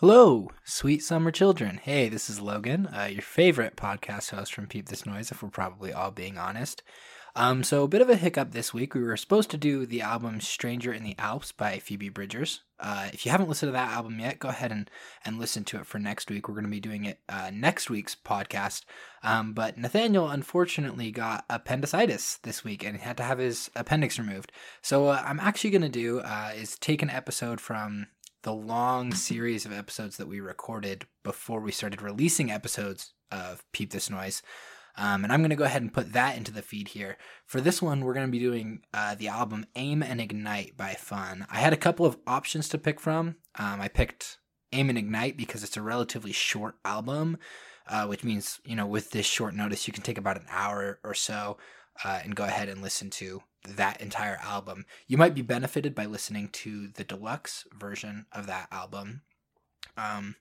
Hello, sweet summer children. Hey, this is Logan, uh, your favorite podcast host from Peep This Noise, if we're probably all being honest. Um, so, a bit of a hiccup this week. We were supposed to do the album Stranger in the Alps by Phoebe Bridgers. Uh, if you haven't listened to that album yet, go ahead and, and listen to it for next week. We're going to be doing it uh, next week's podcast. Um, but Nathaniel unfortunately got appendicitis this week and had to have his appendix removed. So, uh, I'm actually going to do uh, is take an episode from the long series of episodes that we recorded before we started releasing episodes of Peep This Noise. Um, and I'm going to go ahead and put that into the feed here. For this one, we're going to be doing uh, the album Aim and Ignite by Fun. I had a couple of options to pick from. Um, I picked Aim and Ignite because it's a relatively short album, uh, which means, you know, with this short notice, you can take about an hour or so uh, and go ahead and listen to that entire album. You might be benefited by listening to the deluxe version of that album. Um,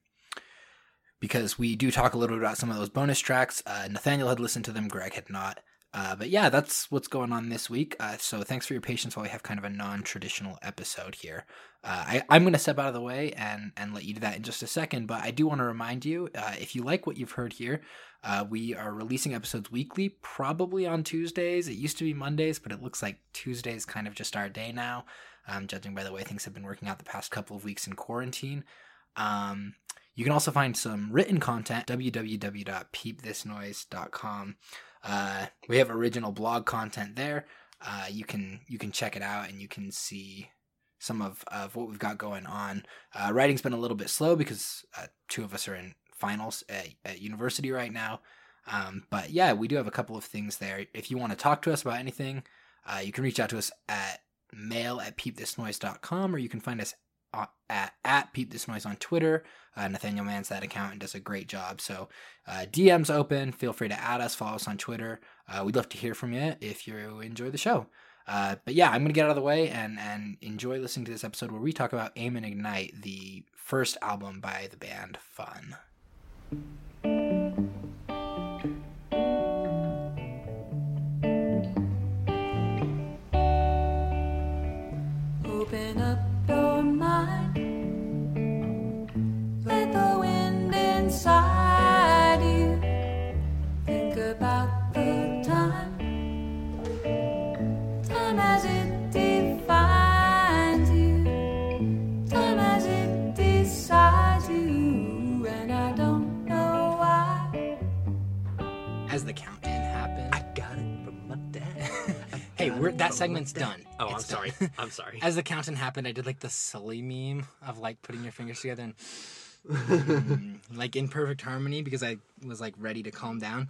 because we do talk a little bit about some of those bonus tracks. Uh, Nathaniel had listened to them, Greg had not. Uh, but yeah, that's what's going on this week. Uh, so thanks for your patience while we have kind of a non-traditional episode here. Uh, I, I'm going to step out of the way and and let you do that in just a second. But I do want to remind you, uh, if you like what you've heard here, uh, we are releasing episodes weekly, probably on Tuesdays. It used to be Mondays, but it looks like Tuesdays kind of just our day now, um, judging by the way things have been working out the past couple of weeks in quarantine. Um, you can also find some written content www.peepthisnoise.com. Uh, we have original blog content there. Uh, you can you can check it out and you can see some of, of what we've got going on. Uh, writing's been a little bit slow because uh, two of us are in finals at, at university right now. Um, but yeah, we do have a couple of things there. If you want to talk to us about anything, uh, you can reach out to us at mail at peepthisnoise.com or you can find us at, at Peep This Noise on Twitter. Uh, Nathaniel mans that account and does a great job. So uh, DM's open. Feel free to add us, follow us on Twitter. Uh, we'd love to hear from you if you enjoy the show. Uh, but yeah, I'm gonna get out of the way and and enjoy listening to this episode where we talk about Aim and Ignite, the first album by the band Fun. Segment's done. Oh, I'm sorry. done. I'm sorry. As the countdown happened, I did like the silly meme of like putting your fingers together and mm, like in perfect harmony because I was like ready to calm down.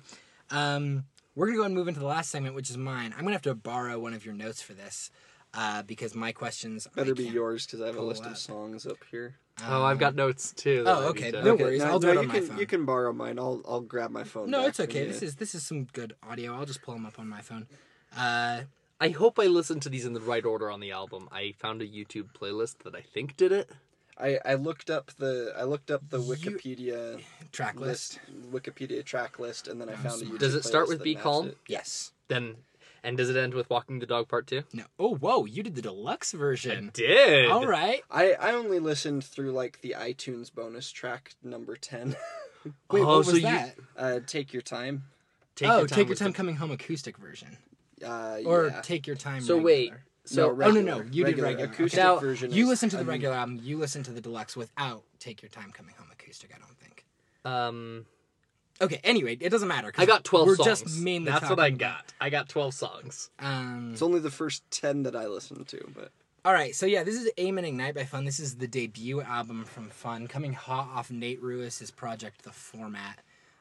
Um, we're gonna go and move into the last segment, which is mine. I'm gonna have to borrow one of your notes for this uh, because my questions Better be can't- yours because I have a list up. of songs up here. oh, I've got notes too. Oh, I need okay, to- no worries, I'll do it you on my can phone. you can borrow mine. I'll I'll grab my phone. No, back it's from okay. you. This is this is some good audio. I'll just pull them up on my phone. Uh, I hope I listened to these in the right order on the album. I found a YouTube playlist that I think did it. I I looked up the I looked up the You- Wikipedia track list. Wikipedia track list, and then I found a YouTube. Does it start with that Be Calm? it. Yes. Then, and does it end with Walking the Dog Part Two? No. Oh, whoa! You did the deluxe I version. did. All right. I I only listened through like the iTunes bonus track number ten. Wait, Oh, what was so you- that? uh, take your time. Take oh, your time take your time the- coming home acoustic version, Uh, or yeah. take your time. So regular. wait. So no, oh no no, you did regular. Acoustic Now, version. You listen to the I mean, regular album. You listen to the deluxe without "Take Your Time Coming Home" acoustic. I don't think. um, Okay. Anyway, it doesn't matter. I got twelve We're songs. just mainly. That's what I talking got. I got twelve songs. Um. It's only the first ten that I listened to, but All right, so yeah, this is Aim and Ignite by Fun. This is the debut album from Fun, coming hot off Nate Ruess's project, The Format.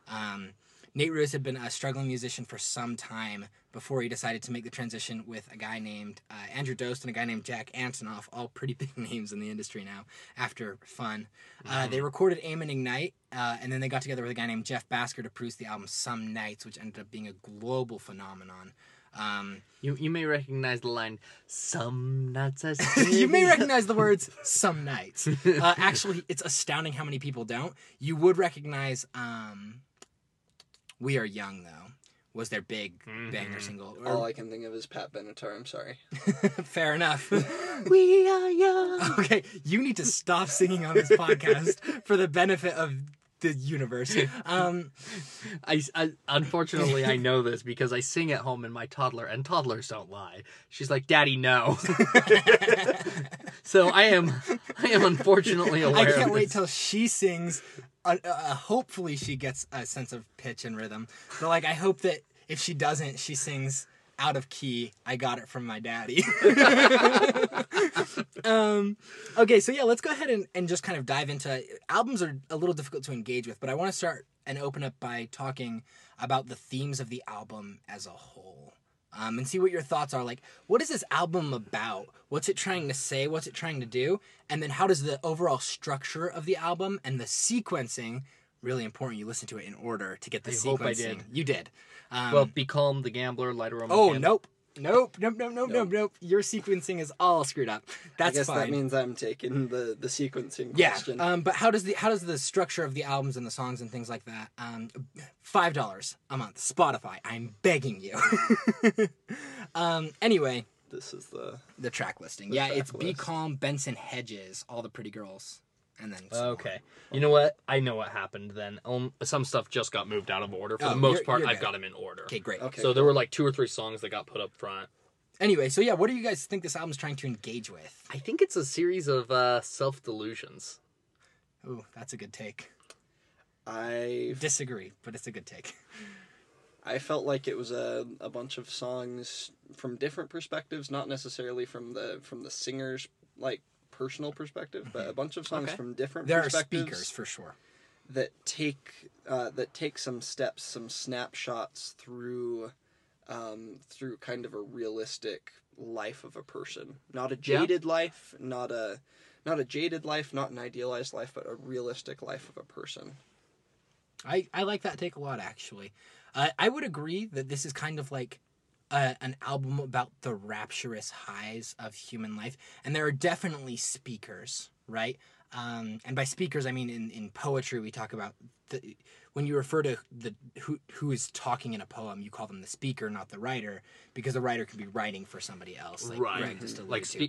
Um, Nate Ruess had been a struggling musician for some time before he decided to make the transition with a guy named uh, Andrew Dost and a guy named Jack Antonoff, all pretty big names in the industry now, after Fun. Uh, they recorded Aim and Ignite, uh, and then they got together with a guy named Jeff Bhasker to produce the album Some Nights, which ended up being a global phenomenon. Um, You you may recognize the line. Some nuts I you may recognize the words some nights. Uh, actually, it's astounding how many people don't. You would recognize um, We Are Young, though. was their big banger Mhm. single. All Or- I can think of is Pat Benatar. I'm sorry. Fair enough. We are young. okay, you need to stop singing on this podcast for the benefit of the universe. Um, I, I unfortunately I know this because I sing at home and my toddler and toddlers don't lie. She's like, "Daddy, no." so I am I am unfortunately aware. I can't of wait this. till she sings. Uh, uh, hopefully, she gets a sense of pitch and rhythm. But like, I hope that if she doesn't, she sings out of key. I got it from my daddy. um, okay, so yeah, let's go ahead and, and just kind of dive into albums are a little difficult to engage with, but I want to start and open up by talking about the themes of the album as a whole. Um, and see what your thoughts are. Like, what is this album about? What's it trying to say? What's it trying to do? And then, how does the overall structure of the album and the sequencing really important? You listen to it in order to get the I sequencing. hope I did. You did. Um, Well, be calm, the gambler, light a Roman oh candle. nope, nope, nope, nope, nope, nope, nope. Your sequencing is all screwed up. That's I guess fine. that means I'm taking the the sequencing Yeah. question. Um, but how does the how does the structure of the albums and the songs and things like that? Um, five dollars a month, Spotify. I'm begging you. um, anyway, this is the the track listing. The yeah, track it's Be. Calm, Benson Hedges, All the Pretty Girls, and then so on. Okay. You know what? I know what happened then. Um, some stuff just got moved out of order. For Oh, the most you're- part, you're I've got them in order. Okay, great. okay. So there were like two or three songs that got put up front. Anyway, so yeah, what do you guys think this album's trying to engage with? I think it's a series of uh, self delusions. Ooh, that's a good take. I Disagree, but it's a good take. I felt like it was a, a bunch of songs from different perspectives, not necessarily from the from the singer's like personal perspective, but a bunch of songs Okay. from different There are perspectives speakers for sure. that take uh, that take some steps, some snapshots through um, through kind of a realistic life of a person, not a Yeah. jaded life, not a not a jaded life, not an idealized life, but a realistic life of a person. I, I like that take a lot, actually. Uh, I would agree that this is kind of like a, an album about the rapturous highs of human life. And there are definitely speakers, right? Um, and by speakers, I mean in, in poetry, we talk about the, when you refer to the who, who is talking in a poem, you call them the speaker, not the writer, because the writer could be writing for somebody else. Like Greg just alluded Like to.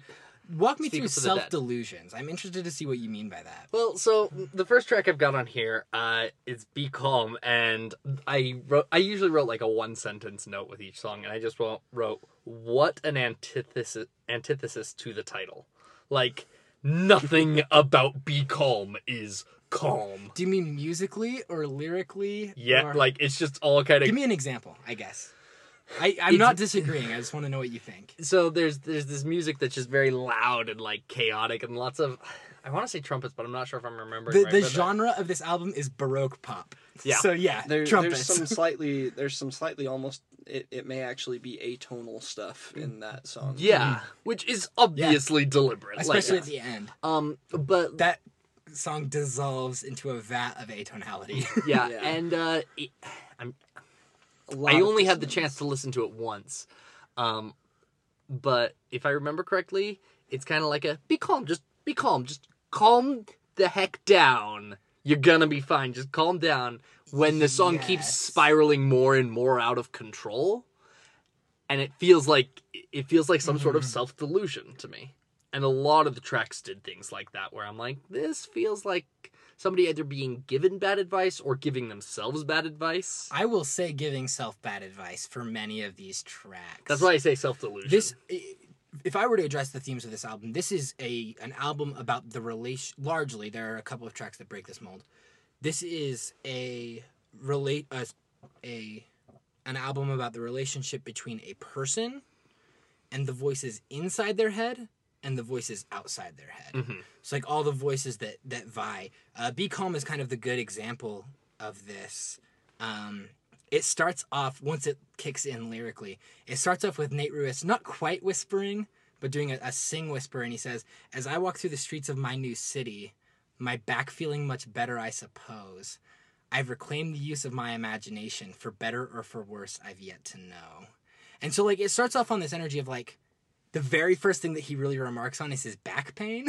Walk me through for the dead. self delusions. I'm interested to see what you mean by that. Well, so the first track I've got on here uh, is "Be Calm," and I wrote. I usually wrote like a one sentence note with each song, and I just wrote, wrote "What an antithesis antithesis to the title." Like nothing about "Be Calm" is calm. Do you mean musically or lyrically? Yeah, or- like it's just all kind of Give me an example, I guess. I, I'm not disagreeing. I just want to know what you think. so there's there's this music that's just very loud and like chaotic and lots of I want to say trumpets, but I'm not sure if I'm remembering. The, right, the but, genre of this album is Baroque pop. Yeah. So yeah, There, trumpets. there's some slightly there's some slightly almost it, it may actually be atonal stuff in that song. Yeah, which is obviously deliberate. Mm. Especially like, at the end. um, but That song dissolves into a vat of atonality. yeah, Yeah. and uh, it, I'm A lot I only had the chance to listen to it once, um, but if I remember correctly, it's kind of like a be calm, just be calm, just calm the heck down. You're gonna be fine. Just calm down. When the song keeps spiraling more and more out of control, and it feels like it feels like some sort of Mhm. self delusion to me. And a lot of the tracks did things like that, where I'm like, this feels like somebody either being given bad advice or giving themselves bad advice. I will say giving self bad advice for many of these tracks. That's why I say self delusion. this if I were to address the themes of this album, this is a an album about the relation. Largely, there are a couple of tracks that break this mold. This is a relate a, a an album about the relationship between a person and the voices inside their head and the voices outside their head. Mhm. It's like all the voices that that vie. Uh, Be calm is kind of the good example of this. Um, it starts off once it kicks in lyrically. It starts off with Nate Ruess not quite whispering, but doing a, a sing whisper, and he says, "As I walk through the streets of my new city, my back feeling much better, I suppose. I've reclaimed the use of my imagination, for better or for worse, I've yet to know." And so, like, it starts off on this energy of like. The very first thing that he really remarks on is his back pain.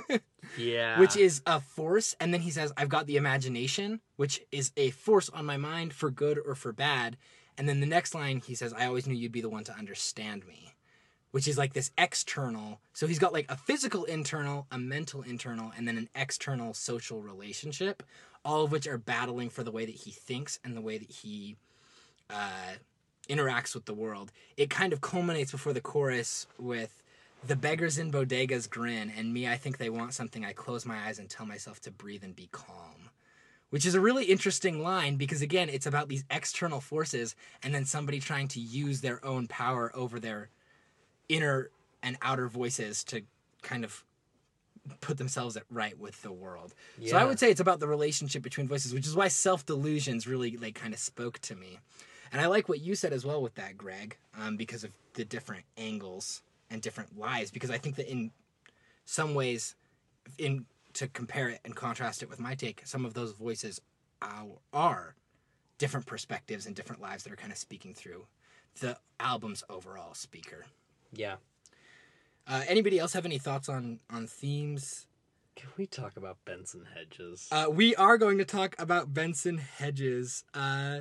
yeah. which is a force and then he says i've got the imagination which is a force on my mind for good or for bad And then the next line, he says, I always knew you'd be the one to understand me, which is like this external. So he's got like a physical internal, a mental internal, and then an external social relationship, all of which are battling for the way that he thinks and the way that he uh, interacts with the world. It kind of culminates before the chorus with the beggars in bodegas grin, and me, I think they want something. I close my eyes and tell myself to breathe and be calm. Which is a really interesting line because, again, it's about these external forces and then somebody trying to use their own power over their inner and outer voices to kind of put themselves at right with the world. So I would say it's about the relationship between voices, which is why self delusions really like kind of spoke to me. And I like what you said as well with that, Greg, um, because of the different angles and different lives. Because I think that in some ways, in to compare it and contrast it with my take, some of those voices are, are different perspectives and different lives that are kind of speaking through the album's overall speaker. Yeah. Uh, anybody else have any thoughts on on themes? Can we talk about Benson Hedges? Uh, we are going to talk about Benson Hedges. Uh,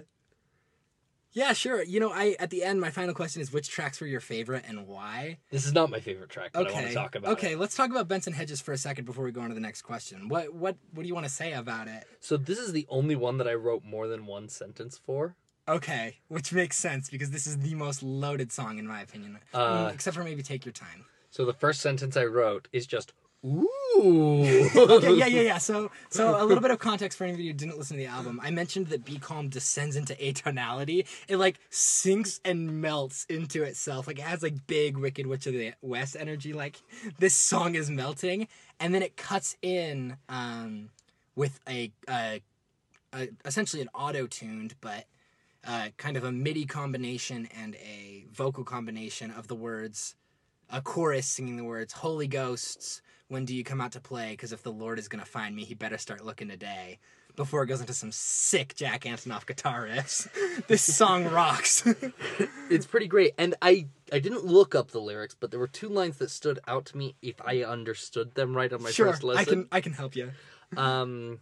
yeah, sure. You know, I at the end, my final question is which tracks were your favorite and why? this is not my favorite track, but okay. I want to talk about okay, it. let's talk about Benson Hedges for a second before we go on to the next question. What what what do you want to say about it? So this is the only one that I wrote more than one sentence for. Okay, which makes sense because this is the most loaded song in my opinion. Uh, except for maybe take your time. So the first sentence I wrote is just ooh. okay, yeah, yeah, yeah. So, so a little bit of context for anybody who didn't listen to the album. I mentioned that Be Calm descends into atonality. It like sinks and melts into itself. Like it has like big Wicked Witch of the West energy. Like this song is melting, and then it cuts in um, with a, a, a essentially an auto tuned, but uh, kind of a MIDI combination and a vocal combination of the words a chorus singing the words holy ghosts when do you come out to play because if the lord is going to find me he better start looking today before it goes into some sick jack antonoff guitar riffs this song rocks it's pretty great. And I I didn't look up the lyrics, but there were two lines that stood out to me if I understood them right on my sure first listen. i can i can help you Um,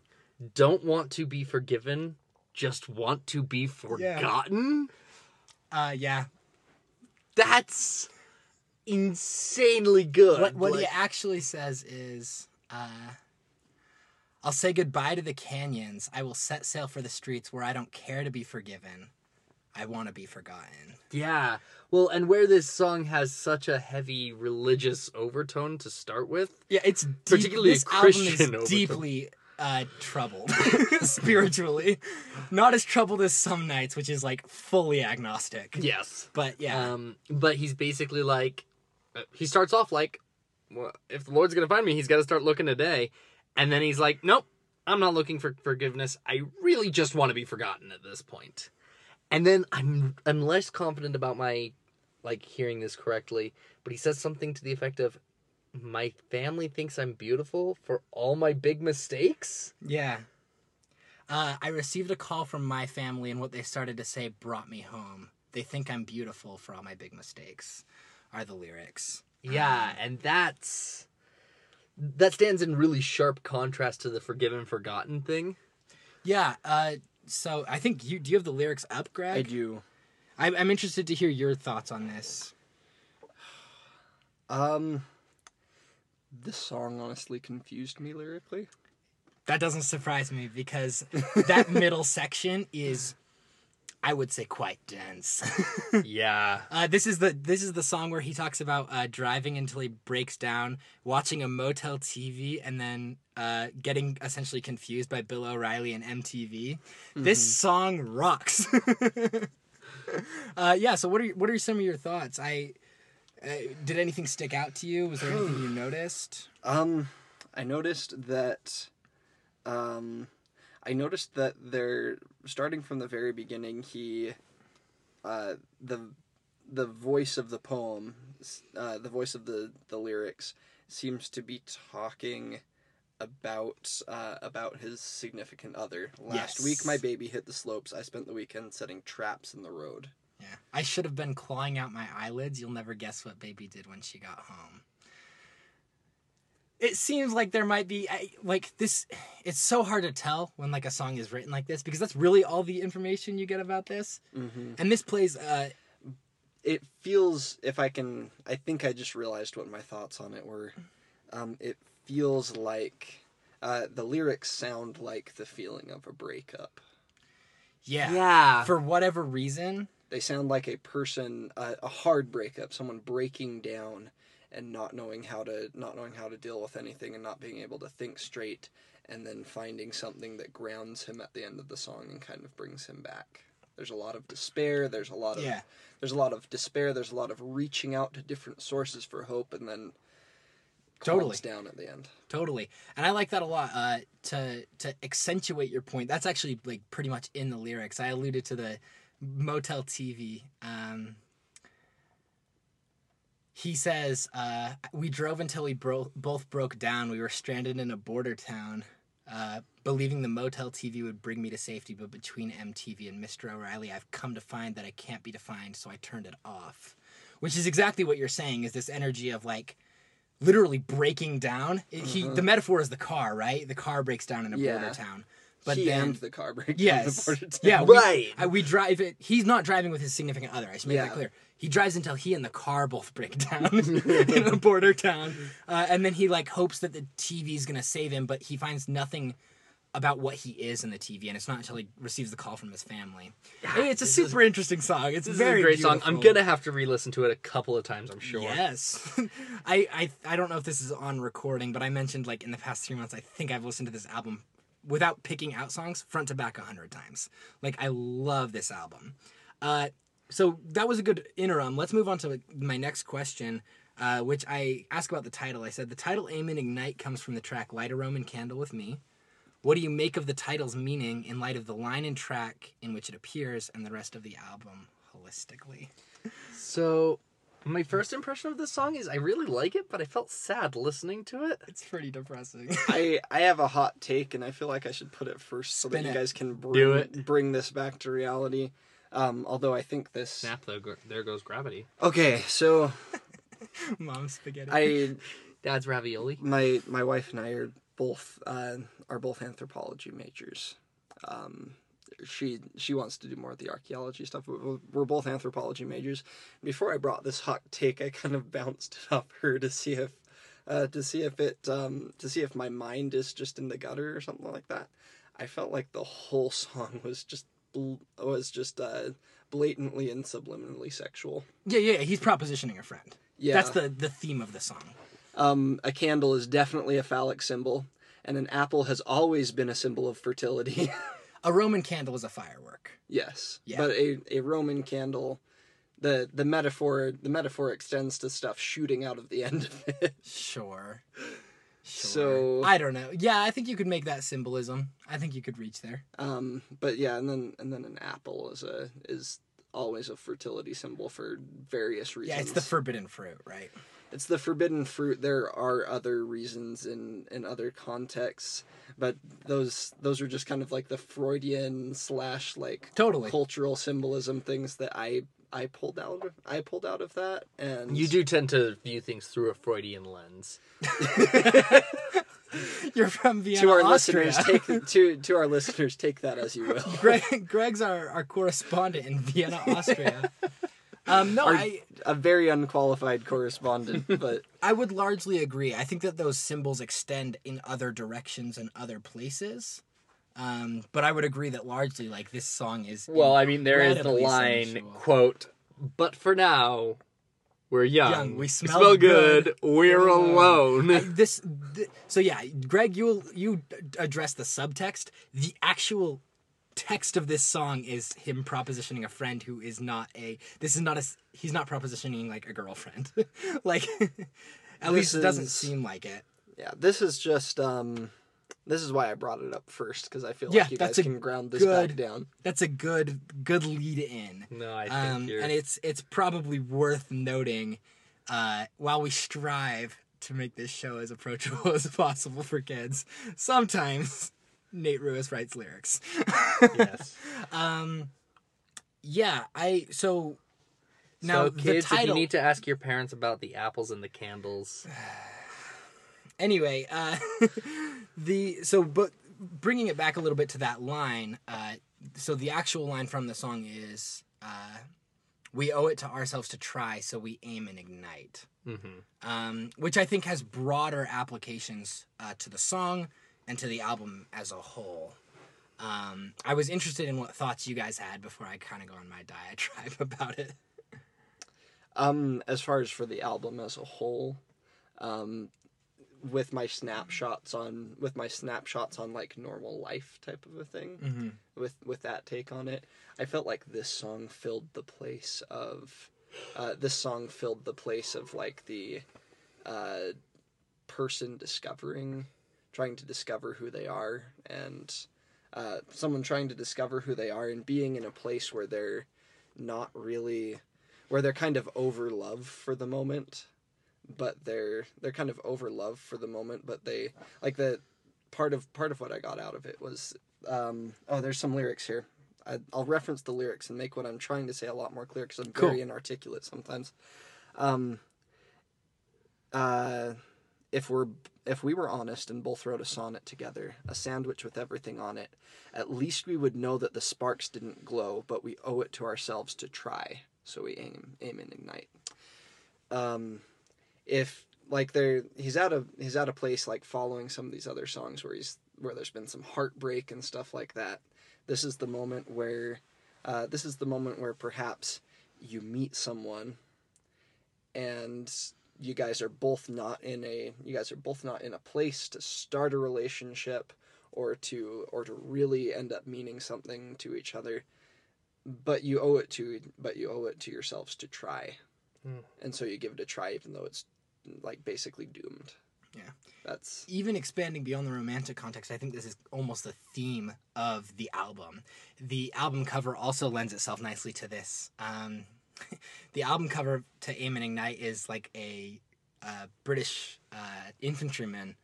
don't want to be forgiven, just want to be forgotten. uh yeah That's insanely good. what, what he actually says is uh I'll say goodbye to the canyons. I will set sail for the streets where I don't care to be forgiven. I want to be forgotten. yeah. Well, and where this song has such a heavy religious overtone to start with. Yeah, it's deep, Particularly a this album is Christian overtone. deeply uh, troubled spiritually. Not as troubled as some nights, which is like fully agnostic. Yes. But yeah, Um, but he's basically like, he starts off like, well, if the Lord's gonna find me, he's got to start looking today, and then he's like, nope, I'm not looking for forgiveness. I really just want to be forgotten at this point. And then I'm I'm less confident about my like hearing this correctly, but he says something to the effect of, "My family thinks I'm beautiful for all my big mistakes." yeah. Uh, I received a call from my family, and what they started to say brought me home. They think I'm beautiful for all my big mistakes. Are the lyrics? Yeah, and that's that stands in really sharp contrast to the forgiven forgotten thing. Yeah. Uh, so I think you do. You have the lyrics up, Greg? I do. I'm, I'm interested to hear your thoughts on this. Um, this song honestly confused me lyrically. That doesn't surprise me because that middle section is, I would say, quite dense. Yeah. uh, this is the this is the song where he talks about uh, driving until he breaks down, watching a Motel TV, and then uh, getting essentially confused by Bill O'Reilly and MTV. This song rocks. uh, yeah. So what are what are some of your thoughts? I uh, did anything stick out to you? Was there anything you noticed? Um, I noticed that, um, I noticed that they're starting from the very beginning. He, uh, the, the voice of the poem, uh, the voice of the the lyrics seems to be talking about uh, about his significant other. Last Yes. week, my baby hit the slopes. I spent the weekend setting traps in the road. Yeah. I should have been clawing out my eyelids. You'll never guess what baby did when she got home. It seems like there might be I, like this. It's so hard to tell when like a song is written like this because that's really all the information you get about this. Mm-hmm. And this plays. uh It feels, if I can, I think I just realized what my thoughts on it were. Um, it feels like uh, the lyrics sound like the feeling of a breakup. Yeah. Yeah. For whatever reason. They sound like a person, uh, a hard breakup, someone breaking down and not knowing how to not knowing how to deal with anything and not being able to think straight and then finding something that grounds him at the end of the song and kind of brings him back. There's a lot of despair, there's a lot of Yeah. there's a lot of despair, there's a lot of reaching out to different sources for hope and then Totally. down at the end. Totally, and I like that a lot. Uh, to to accentuate your point, that's actually like pretty much in the lyrics. I alluded to the Motel TV. Um, he says, uh, "We drove until we bro- both broke down. We were stranded in a border town, uh, believing the Motel TV would bring me to safety. But between MTV and Mr. O'Reilly, I've come to find that I can't be defined. So I turned it off." Which is exactly what you're saying. Is this energy of like literally breaking down. It- He the metaphor is the car, right? The car breaks down in a border town. But he then the car break down yes, the border town. yeah, we, Right. I, we drive it. He's not driving with his significant other. I should make Yeah. that clear. He drives until he and the car both break down in a border town, uh, and then he like hopes that the TV is gonna save him, but he finds nothing about what he is in the TV, and it's not until he receives the call from his family. Hey, it's a this is- super interesting song. It's a very a great song. I'm gonna have to re-listen to it a couple of times. I'm sure. Yes, I, I I don't know if this is on recording, but I mentioned like in the past three months, I think I've listened to this album without picking out songs front to back a hundred times. Like I love this album. Uh, so that was a good interim. Let's move on to my next question, uh, which I ask about the title. I said the title "Aim and Ignite" comes from the track "Light a Roman Candle with Me." What do you make of the title's meaning in light of the line and track in which it appears and the rest of the album holistically? So, my first impression of this song is I really like it, but I felt sad listening to it. It's pretty depressing. I I have a hot take, and I feel like I should put it first so Spin that it. you guys can bring Do it. bring this back to reality. Um, although I think this. Snap! Though, gr- there goes gravity. Okay, so Mom spaghetti. I Dad's ravioli. my my wife and I are both uh, are both anthropology majors. Um, she she wants to do more of the archaeology stuff. We're we're both anthropology majors. Before I brought this hot take, I kind of bounced it off her to see if uh, to see if it um, to see if my mind is just in the gutter or something like that. I felt like the whole song was just bl- was just uh, blatantly and subliminally sexual. Yeah, yeah, he's propositioning a friend. Yeah. That's the the theme of the song. Um, a candle is definitely a phallic symbol, and an apple has always been a symbol of fertility. A Roman candle is a firework. yes, Yeah. but a, a Roman candle, the the metaphor the metaphor extends to stuff shooting out of the end of it. Sure. Sure. So- I don't know. Yeah, I think you could make that symbolism. I think you could reach there. Um, but yeah, and then and then an apple is a is always a fertility symbol for various reasons. Yeah, it's the forbidden fruit, right? it's the forbidden fruit. There are other reasons in in other contexts, but those those are just kind of like the Freudian slash like Totally. cultural symbolism things that I I pulled out of I pulled out of that and You do tend to view things through a Freudian lens. You're from Vienna, to our Austria. listeners take to to our listeners take that as you will. Greg, Greg's our, our correspondent in Vienna, Austria. Um, no, Our- I a very unqualified correspondent, but I would largely agree. I think that those symbols extend in other directions and other places. Um, but I would agree that largely, like this song is. Well, I mean, there is the line sensual. quote, "But for now, we're young. Young, we smell good. good, We're we're alone." I- this, th- so yeah, Greg, you you address the subtext. The actual text of this song is him propositioning a friend who is not a. This is not a. He's not propositioning like a girlfriend. like, at least it doesn't seem like it. yeah, this is just um this is why I brought it up first because I feel Yeah, like you that's guys can ground this back down. That's a good good lead in. no, I think Um, you're. and it's it's probably worth noting uh, while we strive to make this show as approachable as possible for kids. Sometimes Nate Ruess writes lyrics. yes. um, yeah, I so now so, the kids, if you need to ask your parents about the apples and the candles, anyway, uh, the so but bringing it back a little bit to that line. Uh, so the actual line from the song is, uh, "We owe it to ourselves to try, so we aim and ignite." Mm-hmm. um, which I think has broader applications uh, to the song and to the album as a whole. Um, I was interested in what thoughts you guys had before I kind of go on my diatribe about it. Um, as far as for the album as a whole, um, with my snapshots on with my snapshots on like normal life type of a thing, Mm-hmm. with with that take on it, I felt like this song filled the place of, uh, this song filled the place of like the, uh, person discovering, trying to discover who they are, and uh, someone trying to discover who they are and being in a place where they're not really where they're kind of over love for the moment but they're they're kind of over love for the moment but they like the part of part of what i got out of it was um oh there's some lyrics here. I, i'll reference the lyrics and make what i'm trying to say a lot more clear because i'm very inarticulate sometimes. Um uh if we're if we were honest and both wrote a sonnet together a sandwich with everything on it at least we would know that the sparks didn't glow but we owe it to ourselves to try. So we aim aim and ignite. Um if like there he's out of he's out of place like following some of these other songs where he's where there's been some heartbreak and stuff like that this is the moment where uh, this is the moment where perhaps you meet someone and you guys are both not in a you guys are both not in a place to start a relationship or to or to really end up meaning something to each other but you owe it to but you owe it to yourselves to try Hmm. and so you give it a try even though it's like basically doomed Yeah. that's Even expanding beyond the romantic context, I think this is almost the theme of the album. The album cover also lends itself nicely to this. Um, the album cover to Aim and Ignite is like a uh, British uh, infantryman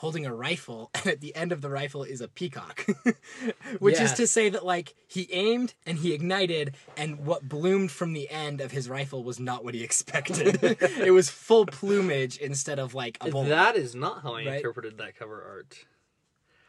holding a rifle, and at the end of the rifle is a peacock, which is to say that like he aimed and he ignited, and what bloomed from the end of his rifle was not what he expected. it was full plumage instead of like a bullet. That is not how I Right. interpreted that cover art.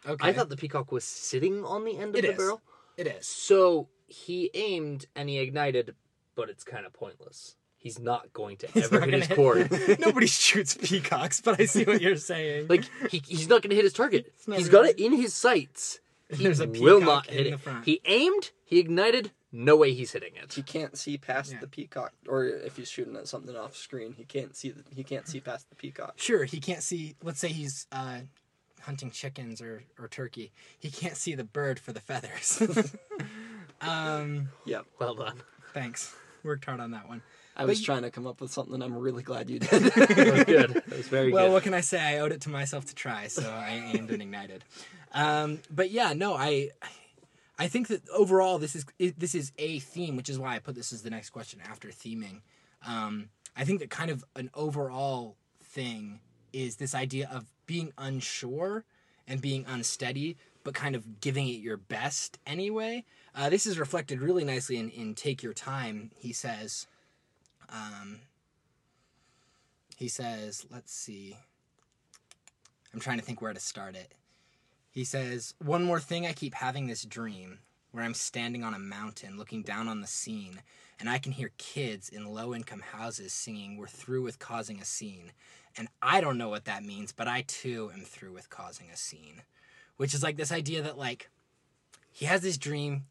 okay. I thought the peacock was sitting on the end of It the is. barrel. it is. So he aimed and he ignited, but it's kind of pointless. He's not going to He's ever not hit his gonna cord. Nobody shoots peacocks, but I see what you're saying. like he, he's not going to hit his target. not He's really- got it in his sights. He There's a will peacock not in hit the it. front. He aimed. He ignited. No way he's hitting it. he can't see past Yeah. the peacock or if he's shooting at something off screen he can't see the, he can't see past the peacock sure, he can't see. Let's say he's uh, hunting chickens or, or turkey. He can't see the bird for the feathers. um, yep Well done. thanks. Worked hard on that one. I was you- trying to come up with something i'm really glad you did That was good. That was very good. well, good. what can I say? I owed it to myself to try, so I aimed and ignited. Um, but yeah, no, I, I think that overall this is this is a theme, which is why I put this as the next question after theming. Um, I think that kind of an overall thing is this idea of being unsure and being unsteady, but kind of giving it your best anyway. Uh, this is reflected really nicely in, in "Take Your Time." He says. Um, he says, let's see. I'm trying to think where to start it. He says, One more thing, I keep having this dream where I'm standing on a mountain looking down on the scene, and I can hear kids in low income houses singing, We're through with causing a scene. And I don't know what that means, but I too am through with causing a scene. Which is like this idea that, like, he has this dream,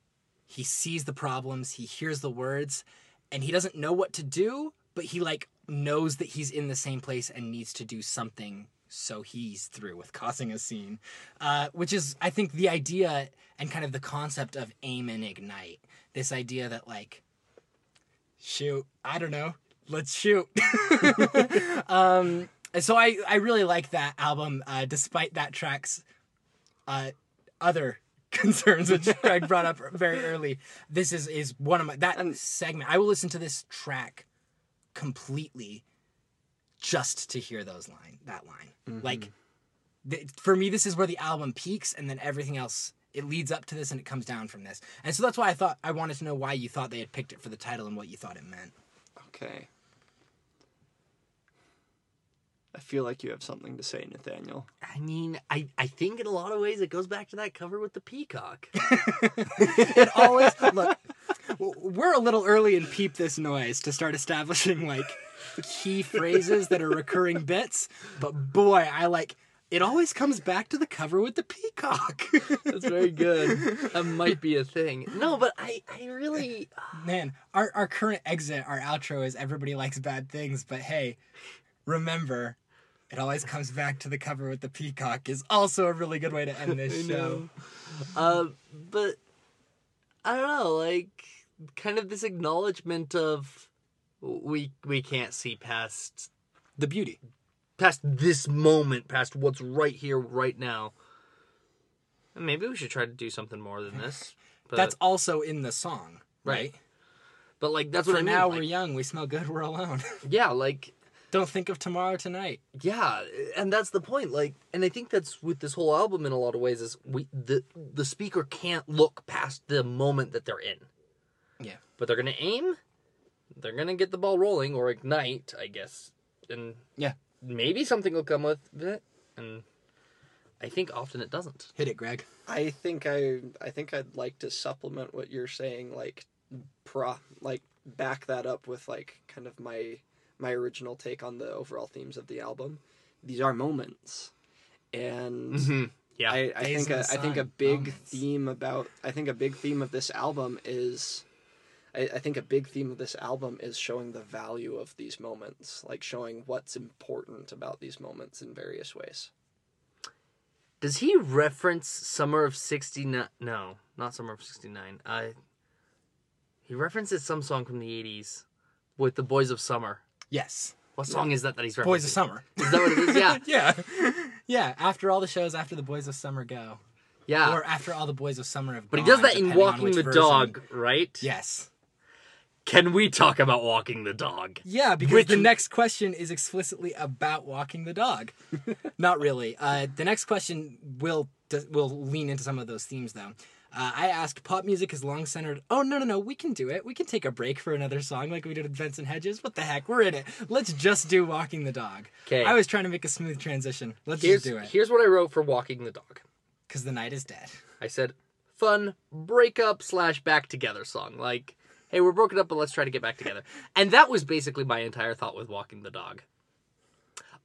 he sees the problems, he hears the words, and he doesn't know what to do, but he like knows that he's in the same place and needs to do something so he's through with causing a scene. Uh, which is i think the idea and kind of the concept of aim and ignite. This idea that like shoot i don't know let's shoot. Um, so i i really like that album uh, despite that track's uh, other concerns which Greg brought up very early. This is is one of my that And- segment. I will listen to this track completely just to hear those line that line. Mm-hmm. Like th- for me, this is where the album peaks, and then everything else it leads up to this, and it comes down from this. And so that's why I thought I wanted to know why you thought they had picked it for the title and what you thought it meant. okay I feel like you have something to say, Nathaniel. I mean, I, I think in a lot of ways it goes back to that cover with the peacock. it always look. We're a little early in peep this noise to start establishing like key phrases that are recurring bits, but boy, I like. It always comes back to the cover with the peacock. That's very good. That might be a thing. No, but I, I really. Uh, Man, our our current exit, our outro is everybody likes bad things, but hey, remember, it always comes back to the cover with the peacock is also a really good way to end this show. Uh, but I don't know, like kind of this acknowledgement of we we can't see past The beauty. past this moment, past what's right here, right now. And maybe we should try to do something more than this. But, That's also in the song, right? Right. but like that's what For I mean. now, like, we're young. We smell good. We're alone. yeah, like Don't think of tomorrow tonight. yeah, and that's the point. Like, and I think that's with this whole album in a lot of ways is we the the speaker can't look past the moment that they're in. Yeah. but they're gonna aim they're gonna get the ball rolling or ignite i guess and Yeah. maybe something will come with it and i think often it doesn't Hit it, Greg. I think I I think I'd like to supplement what you're saying, like pro like back that up with like kind of my my original take on the overall themes of the album. These are moments. And yeah I, I think in a, I think a big moments. theme about I think a big theme of this album is I, I think a big theme of this album is showing the value of these moments, like showing what's important about these moments in various ways. does he reference summer of 69 no not summer of 69 uh he references some song from the 80s with the boys of summer Yes. what song is that that he's referencing Boys of Summer. is that what it is yeah yeah. Yeah. After all the shows, after the Boys of Summer go, yeah or after all the Boys of Summer have but he does that in walking the version. dog right Yes. can we talk about walking the dog Yeah, because Which- the next question is explicitly about walking the dog. Not really. Uh, the next question will will lean into some of those themes, though. Uh, I asked, pop music is long centered. Oh no no no, we can do it. We can take a break for another song like we did with Vincent Hedges. What the heck? We're in it. Let's just do walking the Dog. Okay. I was trying to make a smooth transition. Let's here's, just do it here's what i wrote for walking the dog because the night is dead. I said, fun breakup slash back together song. Like, hey, we're broken up, but let's try to get back together. And that was basically my entire thought with Walking the Dog.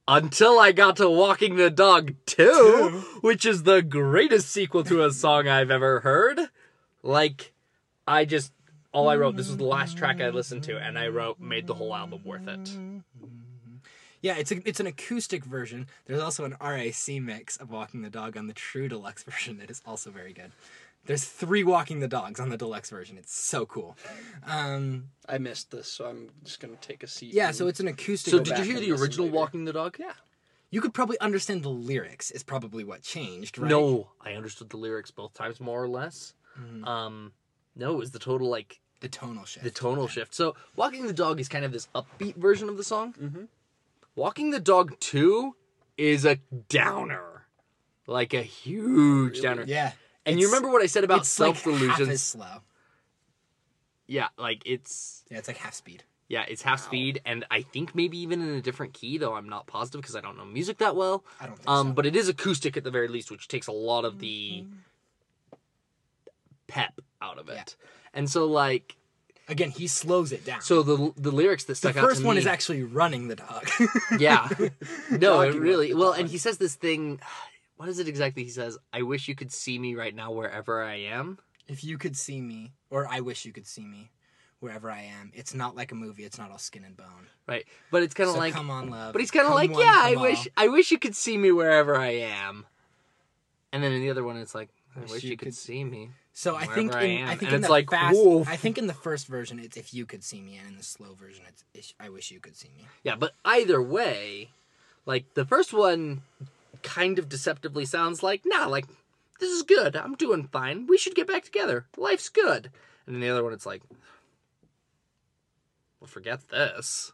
Until I got to Walking the Dog 2, which is the greatest sequel to a song I've ever heard. Like, I just, all I wrote, this was the last track I listened to, and I wrote, made the whole album worth it. Yeah, it's a, it's an acoustic version. There's also an RAC mix of Walking the Dog on the true deluxe version that is also very good. There's three Walking the Dogs on the deluxe version. It's so cool. Um, I missed this, so I'm just gonna take a seat. yeah, and- so it's an acoustic. So, did you hear the original later. Walking the Dog? Yeah. You could probably understand the lyrics. Is probably what changed, right? No, I understood the lyrics both times, more or less. Mm-hmm. Um, no, it was the total, like, the tonal shift. the tonal shift. So, Walking the Dog is kind of this upbeat version of the song. Mm-hmm. Walking the Dog 2 is a downer. Like a huge downer. Yeah, And you remember what I said about like self as delusions? slow. yeah, like it's Yeah, it's like half speed. yeah, it's half speed and I think maybe even in a different key, though I'm not positive because I don't know music that well. I don't think Um, so. but it is acoustic at the very least, which takes a lot of the pep out of it. Yeah. And so like Again, he slows it down. so the the lyrics that the stuck out to first one me, is actually running the dog. yeah. no, it really well, and he says this thing. What is it exactly? He says, "I wish you could see me right now, wherever I am." if you could see me, or I wish you could see me, wherever I am. It's not like a movie. It's not all skin and bone. Right, but it's kind of so like, come on, love. but he's kind of like, yeah, I come wish, all." I wish you could see me wherever I am. And then in the other one, it's like, I wish, you, could, could- see me. So I think I in, am. I, think And in it's the like, fast. I think in the first version it's if you could see me, and in the slow version it's I wish you could see me. Yeah, but either way, like the first one kind of deceptively sounds like, nah, like this is good. I'm doing fine. We should get back together. Life's good. And then the other one, it's like, well, forget this.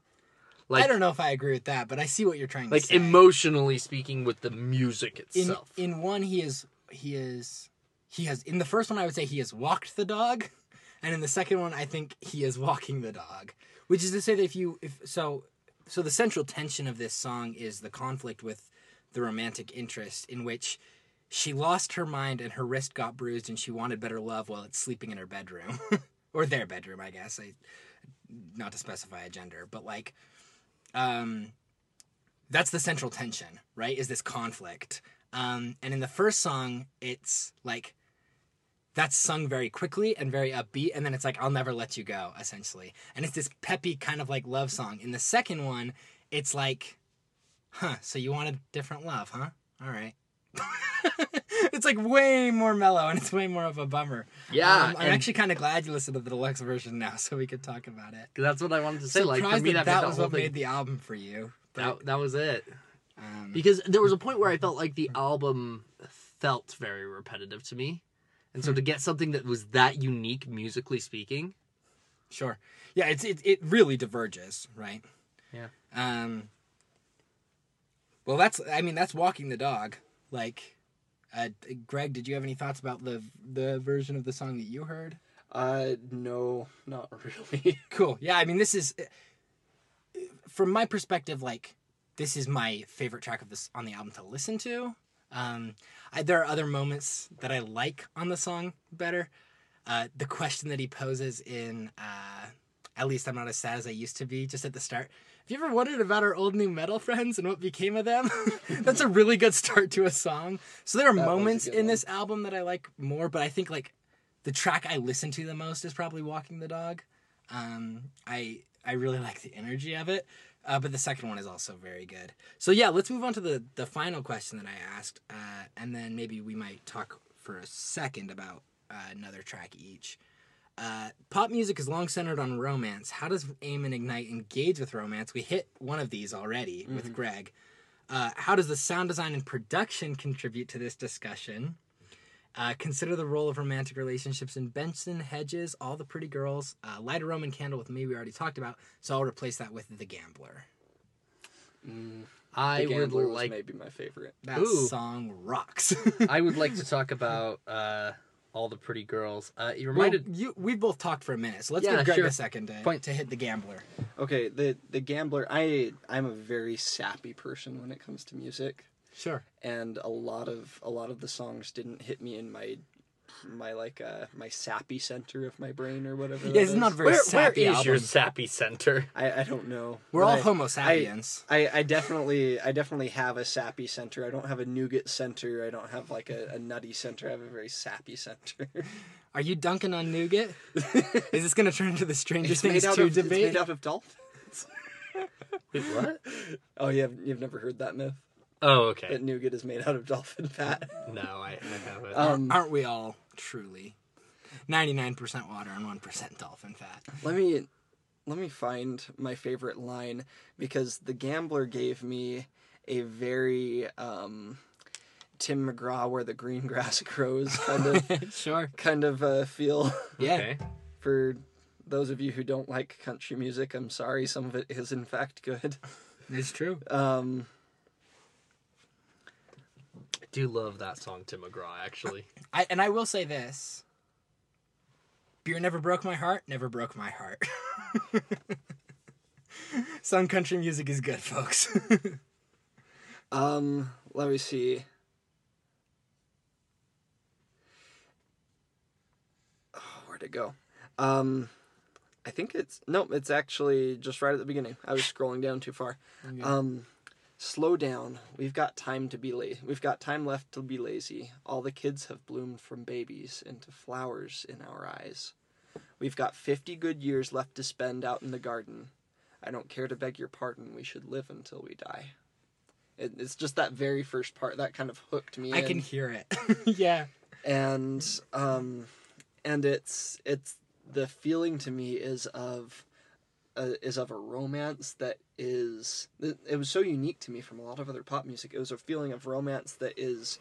Like, I don't know if I agree with that, but I see what you're trying like to say. emotionally speaking, with the music itself. in in one he is he is he has in the first one I would say he has walked the dog, and in the second one I think he is walking the dog. Which is to say that if you if so so the central tension of this song is the conflict with the romantic interest in which she lost her mind and her wrist got bruised and she wanted better love while it's sleeping in her bedroom. Or their bedroom i guess. I, not to specify a gender but like um that's the central tension right is this conflict. Um and in the first song it's like that's sung very quickly and very upbeat and then it's like i'll never let you go essentially. And it's this peppy kind of like love song. In the second one it's like huh so you wanted a different love huh all right it's like way more mellow and it's way more of a bummer Yeah, Um, i'm actually kind of glad you listened to the deluxe version now so we could talk about it that's what I wanted to say. surprised Like for me, that, that, that was what thing- made the album for you that, that was it. um, Because there was a point where I felt like the album felt very repetitive to me. And so to get something that was that unique musically speaking, Sure. Yeah, it's it, it really diverges, right? Yeah. Um Well, that's I mean, that's walking the dog. Like uh Greg, did you have any thoughts about the the version of the song that you heard? Uh, no, not really. Cool. Yeah, I mean, this is from my perspective like this is my favorite track of this on the album to listen to. Um I, there are other moments that I like on the song better. Uh, the question that he poses in uh, at least I'm not as sad as I used to be just at the start. Have you ever wondered about our old new metal friends and what became of them? That's a really good start to a song. So there are That moments in one. this album that I like more, but I think like the track I listen to the most is probably Walking the Dog. Um, I I really like the energy of it. Uh, but the second one is also very good. So yeah, let's move on to the the final question that I asked, uh, and then maybe we might talk for a second about uh, another track each. Uh, pop music is long centered on romance. How does Aim and Ignite engage with romance? We hit one of these already with Greg. Uh, how does the sound design and production contribute to this discussion? Uh, consider the role of romantic relationships in Benson, Hedges, All the Pretty Girls, uh, Light a Roman Candle with Me, we already talked about, so I'll replace that with The Gambler. I the would Gambler was like maybe my favorite. That Ooh. song rocks. I would like to talk about uh, all the pretty girls. Uh, it well, reminded you, we both talked for a minute, so let's Yeah, give Greg sure. a second to, Point. to hit The Gambler. Okay, the the Gambler. I I'm a very sappy person when it comes to music, Sure. and a lot of a lot of the songs didn't hit me in my my like uh my sappy center of my brain or whatever. Yeah, that it's not very where, where sappy is your sappy center? I I don't know. We're But all I- Homo sapiens. I, I definitely I definitely have a sappy center. I don't have a nougat center. I don't have like a, a nutty center. I have a very sappy center. Are you dunking on nougat? is this going to turn into the Stranger it's Things made out 2 of it's made out of dolphins. Wait, what? Oh, you have you've never heard that myth Oh, okay. that nougat is made out of dolphin fat. No, I, I haven't. Um, Aren't we all truly? 99% water and 1% dolphin fat. let me let me find my favorite line because the gambler gave me a very um, Tim McGraw where the green grass grows kind of sure. kind of uh, feel. Yeah. Okay. For those of you who don't like country music, I'm sorry. Some of it is in fact good. It's true. Um, I do love that song, Tim McGraw, actually. I and I will say this. Beer never broke my heart, never broke my heart. Some country music is good, folks. um, let me see. Oh, where'd it go? Um, I think it's no, it's actually just right at the beginning. I was scrolling down too far. Um, slow down. We've got time to be lazy. We've got time left to be lazy. All the kids have bloomed from babies into flowers in our eyes. We've got 50 good years left to spend out in the garden. I don't care to beg your pardon. We should live until we die. It, it's just that very first part that kind of hooked me. I in can hear it. yeah. and um and it's it's the feeling to me is of uh, is of a romance that is it, was so unique to me from a lot of other pop music it was a feeling of romance that is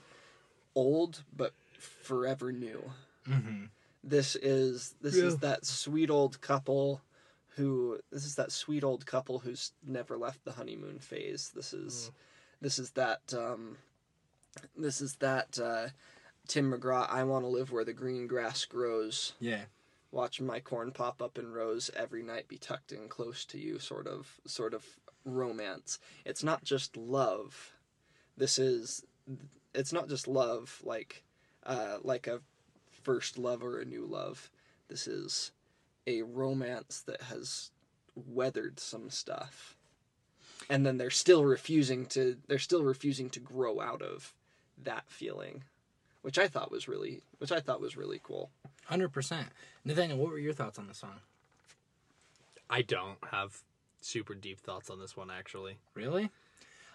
old but forever new Mm-hmm. this is this Yeah. is that sweet old couple who this is that sweet old couple who's never left the honeymoon phase this is this is that um this is that uh tim mcgraw i want to live where the green grass grows Yeah. Watching my corn pop up in rows every night be tucked in close to you sort of sort of romance. It's not just love. This is it's not just love like uh, like a first love or a new love. This is a romance that has weathered some stuff. And then they're still refusing to they're still refusing to grow out of that feeling, which I thought was really which I thought was really cool. Hundred percent. Nathaniel, what were your thoughts on the song? I don't have super deep thoughts on this one actually. Really?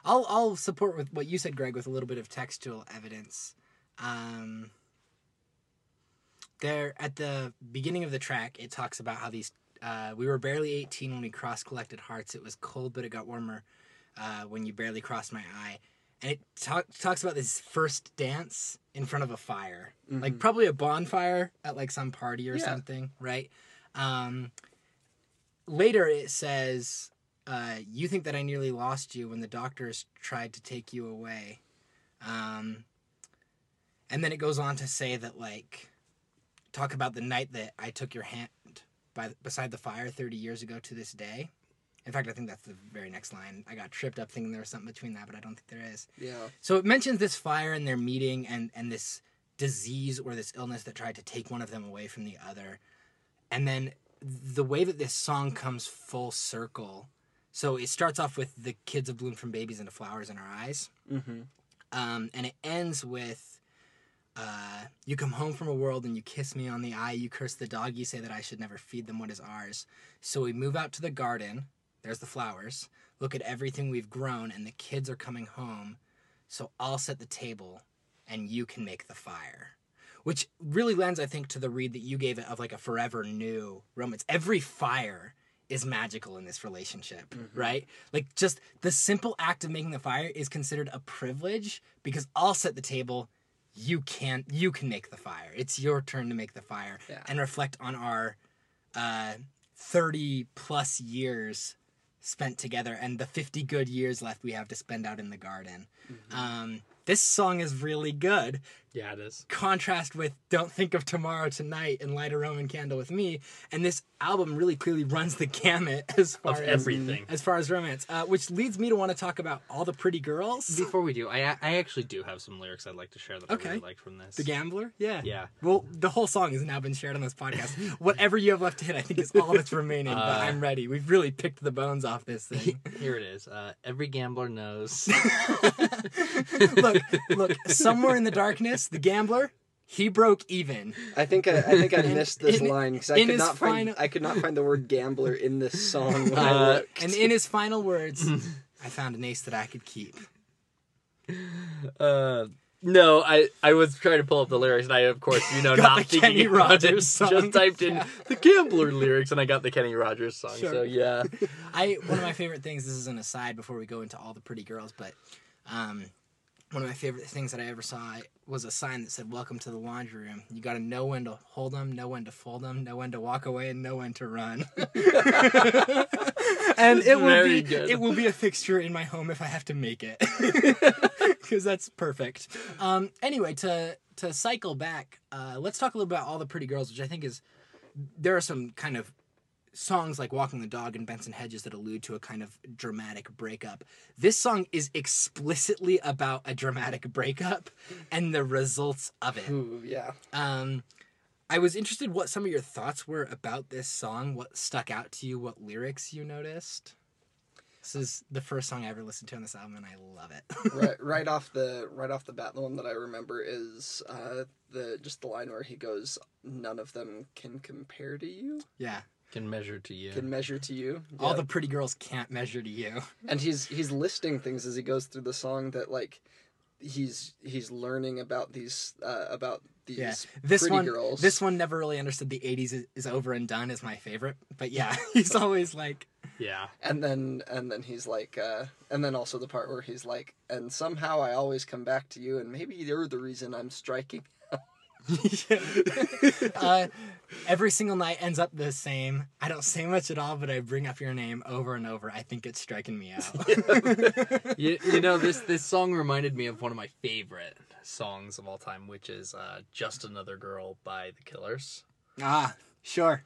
I'll I'll support with what you said, Greg, with a little bit of textual evidence. Um, there at the beginning of the track, it talks about how these uh, we were barely eighteen when we crossed collected hearts. It was cold, but it got warmer uh, when you barely crossed my eye. And it talk, talks about this first dance in front of a fire, like probably a bonfire at like some party or Yeah. something, right? Um, later it says uh, you think that I nearly lost you when the doctors tried to take you away. Um, and then it goes on to say that, like, talk about the night that I took your hand by beside the fire 30 years ago to this day. In fact, I think that's the very next line. I got tripped up thinking there was something between that, but I don't think there is. Yeah. So it mentions this fire and their meeting and, and this disease or this illness that tried to take one of them away from the other. And then the way that this song comes full circle. So it starts off with the kids have bloomed from babies into flowers in our eyes. Mm-hmm. Um, and it ends with uh, you come home from a world and you kiss me on the eye. You curse the dog. You say that I should never feed them what is ours. So we move out to the garden. There's the flowers. Look at everything we've grown, and the kids are coming home. So I'll set the table, and you can make the fire. Which really lends, I think, to the read that you gave it of like a forever new romance. Every fire is magical in this relationship, right? Like just the simple act of making the fire is considered a privilege because I'll set the table, you can you can make the fire. It's your turn to make the fire Yeah. and reflect on our uh 30 plus years spent together and the 50 good years left we have to spend out in the garden. Um this song is really good Yeah, it is. contrast with Don't Think of Tomorrow Tonight and Light a Roman Candle with Me. And this album really clearly runs the gamut as far Of as everything. as far as romance, uh, which leads me to want to talk about all the pretty girls. Before we do, I I actually do have some lyrics I'd like to share that I really liked from this. The Gambler, yeah, Yeah. Well, the whole song has now been shared on this podcast. Whatever you have left to hit, I think is all that's remaining. but Uh, I'm ready. We've really picked the bones off this thing. Here it is. Uh, every gambler knows. look, look. Somewhere in the darkness, the gambler, he broke even. I think I, I think I missed this in- line because I could his not find I could not find the word gambler in this song. When I Uh, looked. And in his final words, I found an ace that I could keep. Uh, no, I, I was trying to pull up the lyrics, and I, of course, you know, Got not the thinking Kenny Rogers song. Just typed in the Gambler lyrics, and I got the Kenny Rogers song. Sure. So yeah, I one of my favorite things. This is an aside before we go into all the pretty girls, but um, one of my favorite things that I ever saw was a sign that said "Welcome to the laundry room." You got to know when to hold them, know when to fold them, know when to walk away, and know when to run. and it will be good. it will be a fixture in my home if I have to make it, because that's perfect. Um, anyway, to to cycle back, uh, let's talk a little about all the pretty girls, which I think is there are some kind of songs like Walking the Dog and Benson Hedges that allude to a kind of dramatic breakup. This song is explicitly about a dramatic breakup and the results of it. Ooh, yeah. Um, I was interested what some of your thoughts were about this song, what stuck out to you, what lyrics you noticed. This is the first song I ever listened to on this album, and I love it. right, right off the right off the bat, the one that I remember is uh, the just the line where he goes, "None of them can compare to you, yeah, can measure to you. can measure to you." all Yeah. the pretty girls can't measure to you. and he's he's listing things as he goes through the song that like he's he's learning about these uh, about these Yeah, this pretty one, girls. this one never really understood the '80s is, is over and done. Is my favorite, but yeah, he's always like, yeah, and then and then he's like uh and then also the part where he's like and somehow i always come back to you and maybe you're the reason i'm striking uh, every single night ends up the same. I don't say much at all, but I bring up your name over and over. I think it's striking me out. you, you know this this song reminded me of one of my favorite songs of all time, which is uh, "Just Another Girl" by the Killers, ah, sure.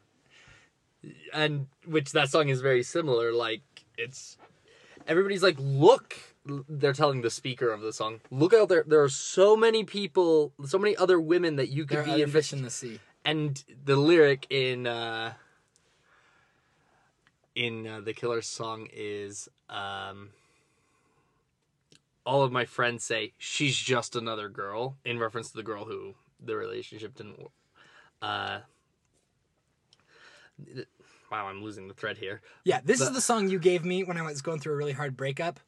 and which that song is very similar. Like it's everybody's like, look. They're telling the speaker of the song, look out there. There are so many people, so many other women that you could There be in fish in the sea. and the lyric in uh in uh, the killer's song is um all of my friends say she's just another girl in reference to the girl who the relationship didn't uh wow i'm losing the thread here Yeah, this is the song you gave me when I was going through a really hard breakup.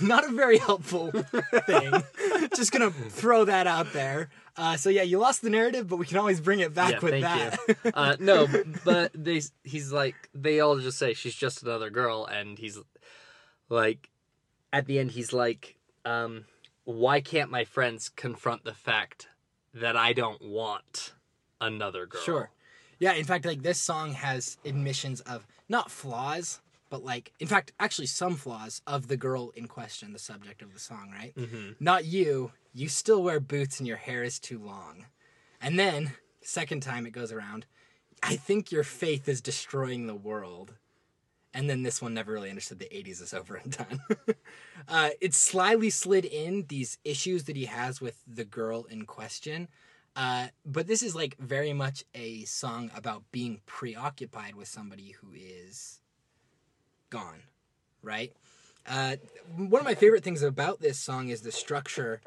Not a very helpful thing. Just gonna throw that out there. Uh, so yeah, you lost the narrative, but we can always bring it back yeah, with thank that. you. Uh, no, but they he's like they all just say she's just another girl, and he's like, at the end he's like, um, why can't my friends confront the fact that I don't want another girl? Sure. Yeah, in fact, like this song has admissions of not flaws, but like, in fact, actually some flaws of the girl in question, the subject of the song, right? Mm-hmm. Not you. You still wear boots and your hair is too long. And then, second time it goes around, I think your faith is destroying the world. And then this one never really understood the 80s is over and done. uh, it slyly slid in these issues that he has with the girl in question. Uh, but this is like very much a song about being preoccupied with somebody who is gone, right? Uh, one of my favorite things about this song is the structure.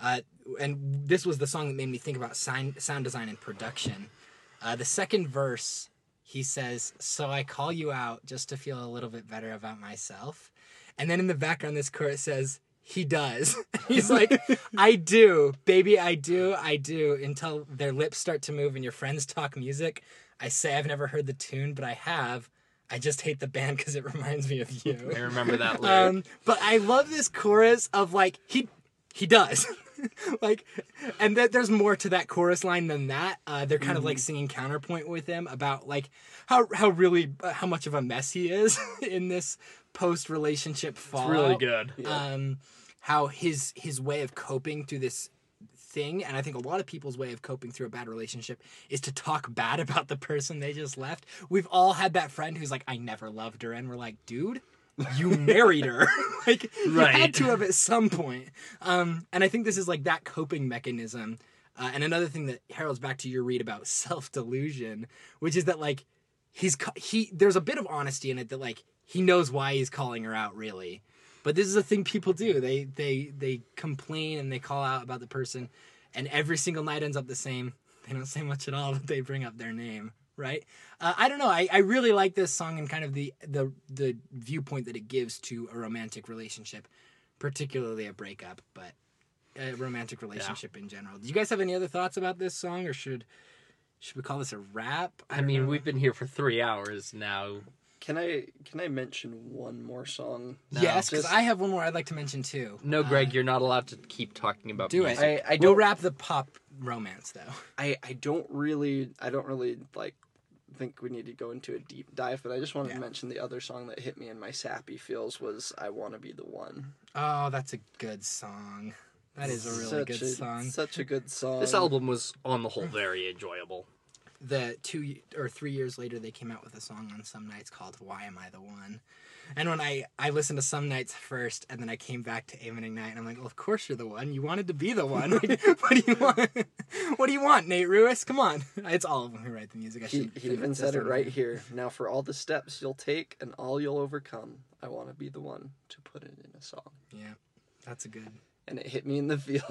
Uh, and this was the song that made me think about sign, sound design and production. Uh, the second verse, he says, So I call you out just to feel a little bit better about myself. And then in the background, this chorus says, He does. He's like, I do, baby, I do, I do, until their lips start to move and your friends talk music. I say I've never heard the tune, but I have. I just hate the band because it reminds me of you. I remember that lyric. Um, but I love this chorus of like he he does. like and that there's more to that chorus line than that. Uh, they're kind of like singing counterpoint with him about like how how really uh, how much of a mess he is in this post relationship fall. it's really good. Um, how his his way of coping through this thing, and I think a lot of people's way of coping through a bad relationship is to talk bad about the person they just left. We've all had that friend who's like, "I never loved her," and we're like, "Dude." You married her, like you had to have at some point. Um, and I think this is like that coping mechanism. Uh, and another thing that heralds back to your read about self delusion, which is that like he's he there's a bit of honesty in it that like he knows why he's calling her out really but this is a thing people do. They they they complain and they call out about the person and every single night ends up the same. They don't say much at all but they bring up their name right? Uh, i don't know. I, I really like this song and kind of the the the viewpoint that it gives to a romantic relationship particularly a breakup but a romantic relationship in general. Do you guys have any other thoughts about this song or should should we call this a rap I don't mean, know. we've been here for three hours now. Can I can I mention one more song? yes because Just- i have one more i'd like to mention too No, Uh, Greg, you're not allowed to keep talking about do music. it I, I we'll don't wrap the pop romance though I, I don't really I don't really like think we need to go into a deep dive, but I just wanted Yeah. to mention the other song that hit me in my sappy feels was I Wanna Be the One. Oh, that's a good song. That is a really such good a, song. Such a good song. This album was, on the whole, very enjoyable. The two or three years later, they came out with a song on some nights called "Why Am I the One." And when I I listened to some nights first, and then I came back to Aim and Ignite, and I'm like, well, of course you're the one. You wanted to be the one. Like, what do you want? what do you want, Nate Ruess? Come on. It's all of them who write the music. I He, he even said it right here. Now, for all the steps you'll take and all you'll overcome, I want to be the one to put it in a song. Yeah, that's a good. And it hit me in the feels.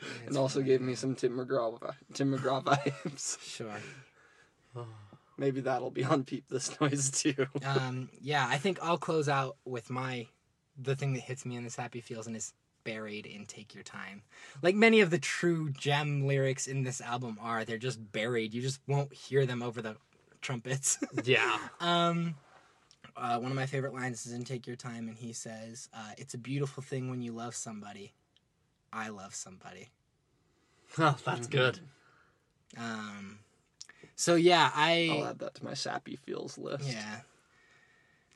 Yeah, and also gave me some Tim McGraw, vi- Tim McGraw vibes. sure. Maybe that'll be on Peep This Noise too. um, yeah, I think I'll close out with my the thing that hits me in this happy feels and is buried in Take Your Time. Like many of the true gem lyrics in this album are, they're just buried. You just won't hear them over the trumpets. Yeah. um, uh, one of my favorite lines is in Take Your Time, and he says, uh, "It's a beautiful thing when you love somebody. I love somebody." Oh, that's good. Um, so yeah, I I'll add that to my sappy feels list. Yeah.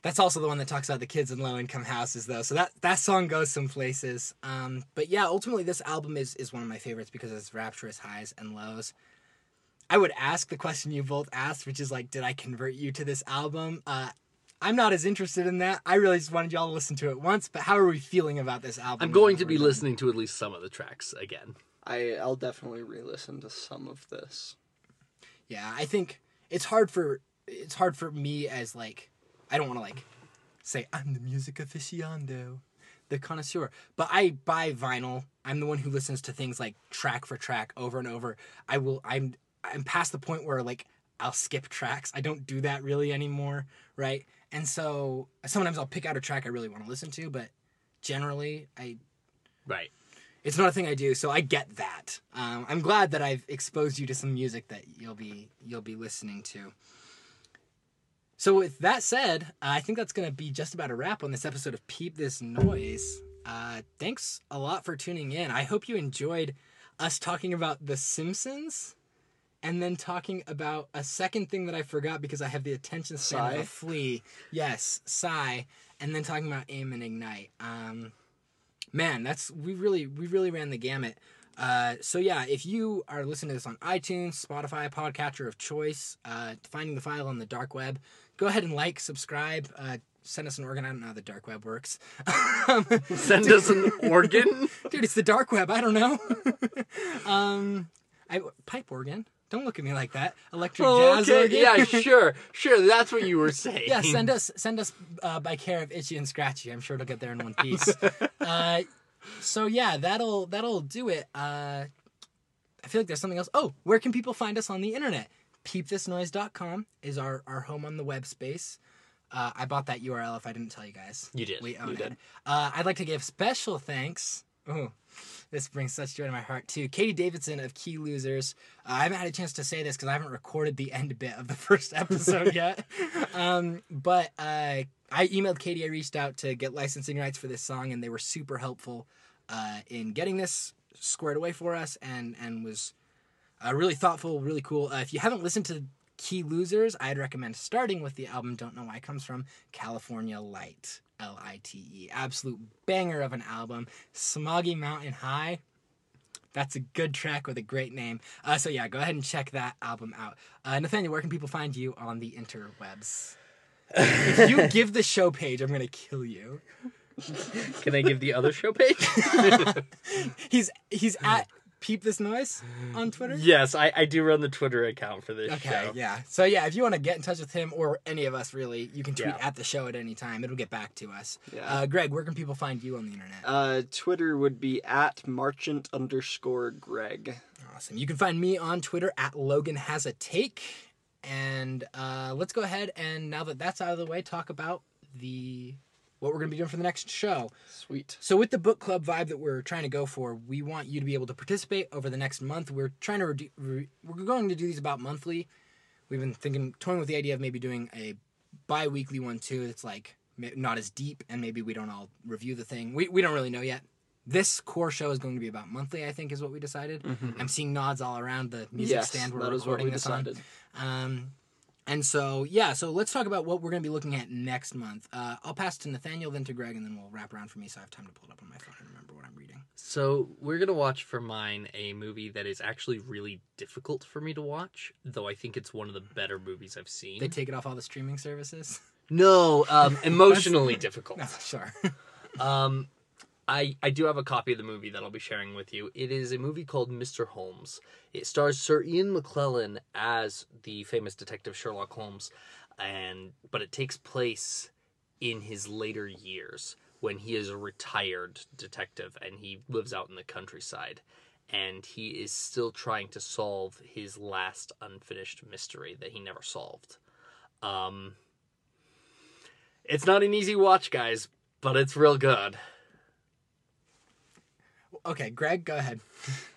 That's also the one that talks about the kids in low income houses though. So that that song goes some places. Um, but yeah, ultimately this album is is one of my favorites because it's rapturous highs and lows. I would ask the question you both asked, which is like, did I convert you to this album? Uh, I'm not as interested in that. I really just wanted y'all to listen to it once. But how are we feeling about this album? I'm going to be we're done? listening to at least some of the tracks again. I I'll definitely re-listen to some of this. Yeah, I think it's hard for it's hard for me as like I don't want to like say I'm the music aficionado, the connoisseur, but I buy vinyl. I'm the one who listens to things like track for track over and over. I will. I'm I'm past the point where like I'll skip tracks. I don't do that really anymore, right? And so sometimes I'll pick out a track I really want to listen to, but generally I Right. it's not a thing I do, so I get that. Um, I'm glad that I've exposed you to some music that you'll be you'll be listening to. So with that said, uh, I think that's gonna be just about a wrap on this episode of Peep This Noise. Uh, thanks a lot for tuning in. I hope you enjoyed us talking about The Simpsons, and then talking about a second thing that I forgot because I have the attention span of a flea. Yes, sigh, and then talking about aim and ignite. Um, man that's we really we really ran the gamut. Uh, so yeah if you are listening to this on itunes spotify podcatcher of choice uh, finding the file on the dark web go ahead and like subscribe uh, send us an organ. I don't know how the dark web works. Send us an organ. dude it's the dark web. I don't know. Um I, pipe organ don't look at me like that electric Oh, jazz okay. organ Yeah, sure, sure. That's what you were saying. yeah, send us send us uh, by care of Itchy and Scratchy. I'm sure it'll get there in one piece. uh, so yeah, that'll that'll do it. Uh, I feel like there's something else. Oh, where can people find us on the internet? Peepthisnoise.com is our our home on the web space. Uh, I bought that URL if I didn't tell you guys. You did. We own You it. did. Uh, I'd like to give special thanks. Ooh, this brings such joy to my heart too. Katie Davidson of Key Losers. Uh, I haven't had a chance to say this because I haven't recorded the end bit of the first episode yet. Um, but uh, I emailed Katie. I reached out to get licensing rights for this song, and they were super helpful uh, in getting this squared away for us, and and was uh, really thoughtful, really cool. Uh, if you haven't listened to Key Losers, I'd recommend starting with the album Don't Know Why It Comes From California Light. L I T E. Absolute banger of an album. Smoggy Mountain High. That's a good track with a great name. Uh, so, yeah, go ahead and check that album out. Uh, Nathaniel, where can people find you on the interwebs? if you give the show page, I'm going to kill you. Can I give the other show page? He's he's at Peep This Noise on Twitter. yes, I, I do run the Twitter account for this Okay, show. yeah. So yeah, if you want to get in touch with him or any of us, really, you can tweet Yeah. at the show at any time. It'll get back to us. Yeah. Uh, Greg, where can people find you on the internet? Uh, Twitter would be at marchant underscore Greg. awesome. You can find me on Twitter at Logan Has a Take. And uh, let's go ahead and now that that's out of the way, talk about the what we're going to be doing for the next show. Sweet. So with the book club vibe that we're trying to go for, we want you to be able to participate over the next month. We're trying to redu- re- we're going to do these about monthly. We've been thinking toying with the idea of maybe doing a bi-weekly one too. It's like not as deep and maybe we don't all review the thing. We we don't really know yet. This core show is going to be about monthly, I think is what we decided. I'm seeing nods all around the music yes, stand we're that is what recording we this on. Um, and so, yeah, so let's talk about what we're going to be looking at next month. Uh, I'll pass to Nathaniel, then to Greg, and then we'll wrap around for me so I have time to pull it up on my phone and remember what I'm reading. So we're gonna watch for mine a movie that is actually really difficult for me to watch, though I think it's one of the better movies I've seen. They take it off all the streaming services? no, um, emotionally difficult. No, sure. Um, I I do have a copy of the movie that I'll be sharing with you. It is a movie called Mr. Holmes. It stars Sir Ian McKellen as the famous detective Sherlock Holmes, and but it takes place in his later years when he is a retired detective and he lives out in the countryside and he is still trying to solve his last unfinished mystery that he never solved. Um, it's not an easy watch, guys, but it's real good. Okay, Greg, go ahead.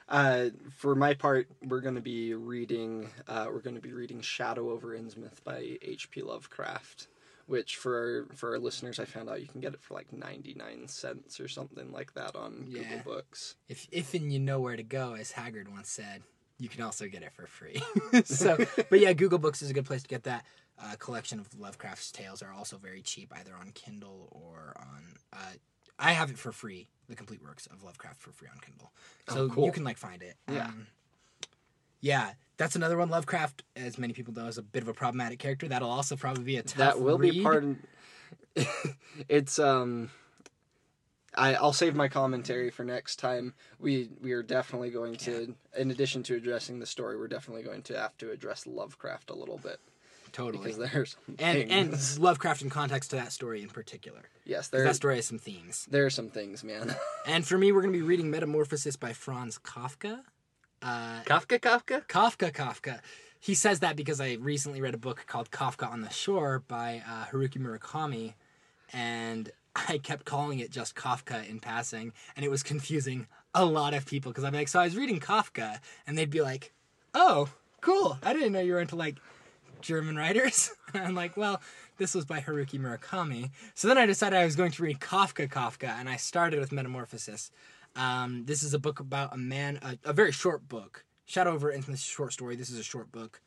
Uh, for my part, we're going to be reading. Uh, we're going to be reading Shadow over Innsmouth by H.P. Lovecraft, which for our, for our listeners, I found out you can get it for like ninety nine cents or something like that on Yeah. Google Books. If, if and you know where to go, as Haggard once said, you can also get it for free. so, but yeah, Google Books is a good place to get that. Uh, collection of Lovecraft's tales are also very cheap, either on Kindle or on. Uh, I have it for free. The complete works of Lovecraft for free on Kindle, so Oh, cool. you can like find it. Yeah. Um, yeah, that's another one. Lovecraft, as many people know, is a bit of a problematic character. That'll also probably be a tough that will be read. part. Of, it's um I, I'll save my commentary for next time. We we are definitely going to, in addition to addressing the story, we're definitely going to have to address Lovecraft a little bit Totally. because there's some and and. Lovecraft in context to that story in particular. Yes, there That story has some themes. there are some things, man. And for me, we're going to be reading Metamorphosis by Franz Kafka. Uh, Kafka, Kafka. Kafka, Kafka. He says that because I recently read a book called Kafka on the Shore by uh, Haruki Murakami, and I kept calling it just Kafka in passing, and it was confusing a lot of people because I'm like, so I was reading Kafka, and they'd be like, "Oh, cool! I didn't know you were into like German writers." I'm like, "Well, this was by Haruki Murakami." So then I decided I was going to read Kafka, Kafka, and I started with Metamorphosis. Um, this is a book about a man, a, a very short book. Shadow over Infamous short story. This is a short book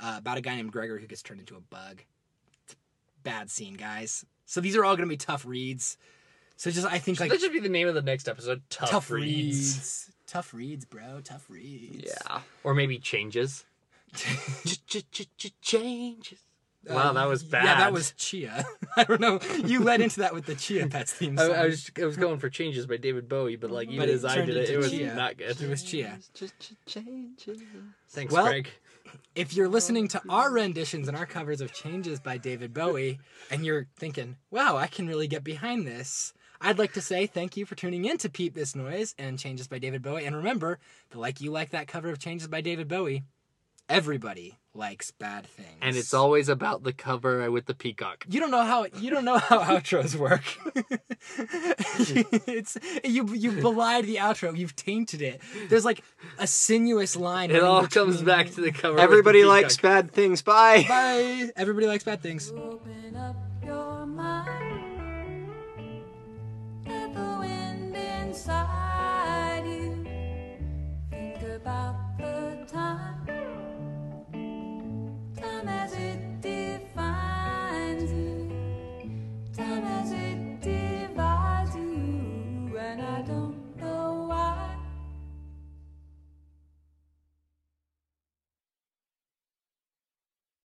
uh, about a guy named Gregor who gets turned into a bug. A bad scene, guys. So these are all going to be tough reads. So just I think like that should be the name of the next episode. Tough, tough reads. reads. Tough reads, bro. Tough reads. yeah. or maybe changes. Changes. Wow, that was bad. Yeah, that was Chia. I don't know. You led into that with the Chia Pets theme I, song. I was I was going for changes by David Bowie, but like even But it as I did it, into it was Chia. not good. It was Chia. Just changes. Thanks, Well- Greg. If you're listening to our renditions and our covers of Changes by David Bowie, and you're thinking, wow, I can really get behind this, I'd like to say thank you for tuning in to Peep This Noise and Changes by David Bowie. And remember, that like you like that cover of Changes by David Bowie, everybody likes bad things. And it's always about the cover with the peacock. You don't know how you don't know how outros work. it's you you belied the outro. You've tainted it. There's like a sinuous line. It all comes back to the cover. Everybody the likes bad things. Bye. Bye. Everybody likes bad things. about the time as it